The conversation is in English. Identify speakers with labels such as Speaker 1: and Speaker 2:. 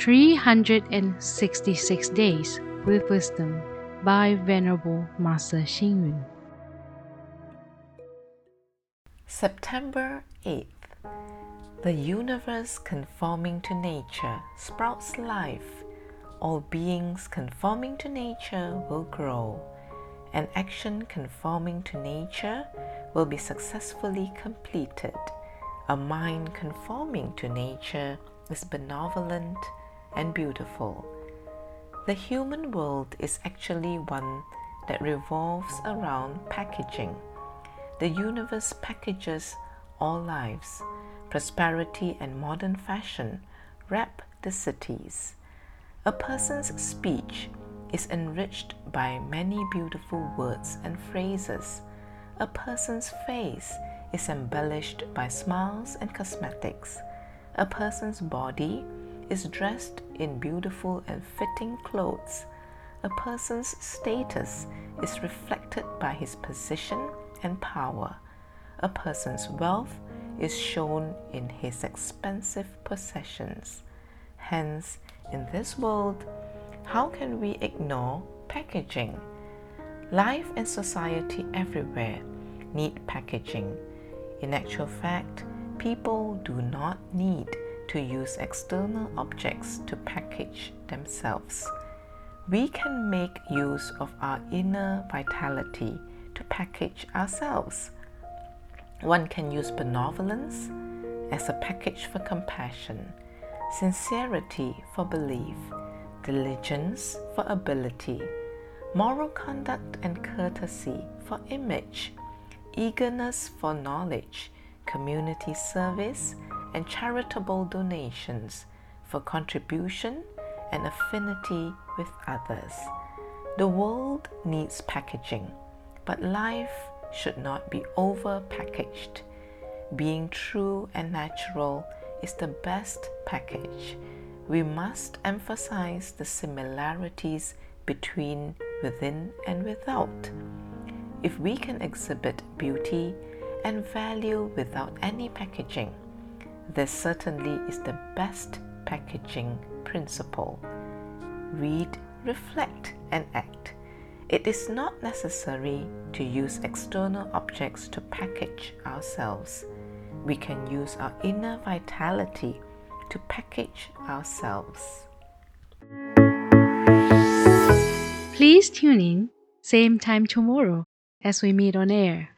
Speaker 1: 366 Days with Wisdom by Venerable Master Xing Yun.
Speaker 2: September 8th. The universe conforming to nature sprouts life. All beings conforming to nature will grow. An action conforming to nature will be successfully completed. A mind conforming to nature is benevolent and beautiful. The human world is actually one that revolves around packaging. The universe packages all lives. Prosperity and modern fashion wrap the cities. A person's speech is enriched by many beautiful words and phrases. A person's face is embellished by smiles and cosmetics. A person's body is dressed in beautiful and fitting clothes. A person's status is reflected by his position and power. A person's wealth is shown in his expensive possessions. Hence, in this world, how can we ignore packaging? Life and society everywhere need packaging. In actual fact, people do not need to use external objects to package themselves. We can make use of our inner vitality to package ourselves. One can use benevolence as a package for compassion, sincerity for belief, diligence for ability, moral conduct and courtesy for image, eagerness for knowledge, community service, and charitable donations for contribution and affinity with others. The world needs packaging, but life should not be over packaged. Being true and natural is the best package. We must emphasize the similarities between within and without. If we can exhibit beauty and value without any packaging, this certainly is the best packaging principle. Read, reflect, and act. It is not necessary to use external objects to package ourselves. We can use our inner vitality to package ourselves.
Speaker 1: Please tune in, same time tomorrow as we meet on air.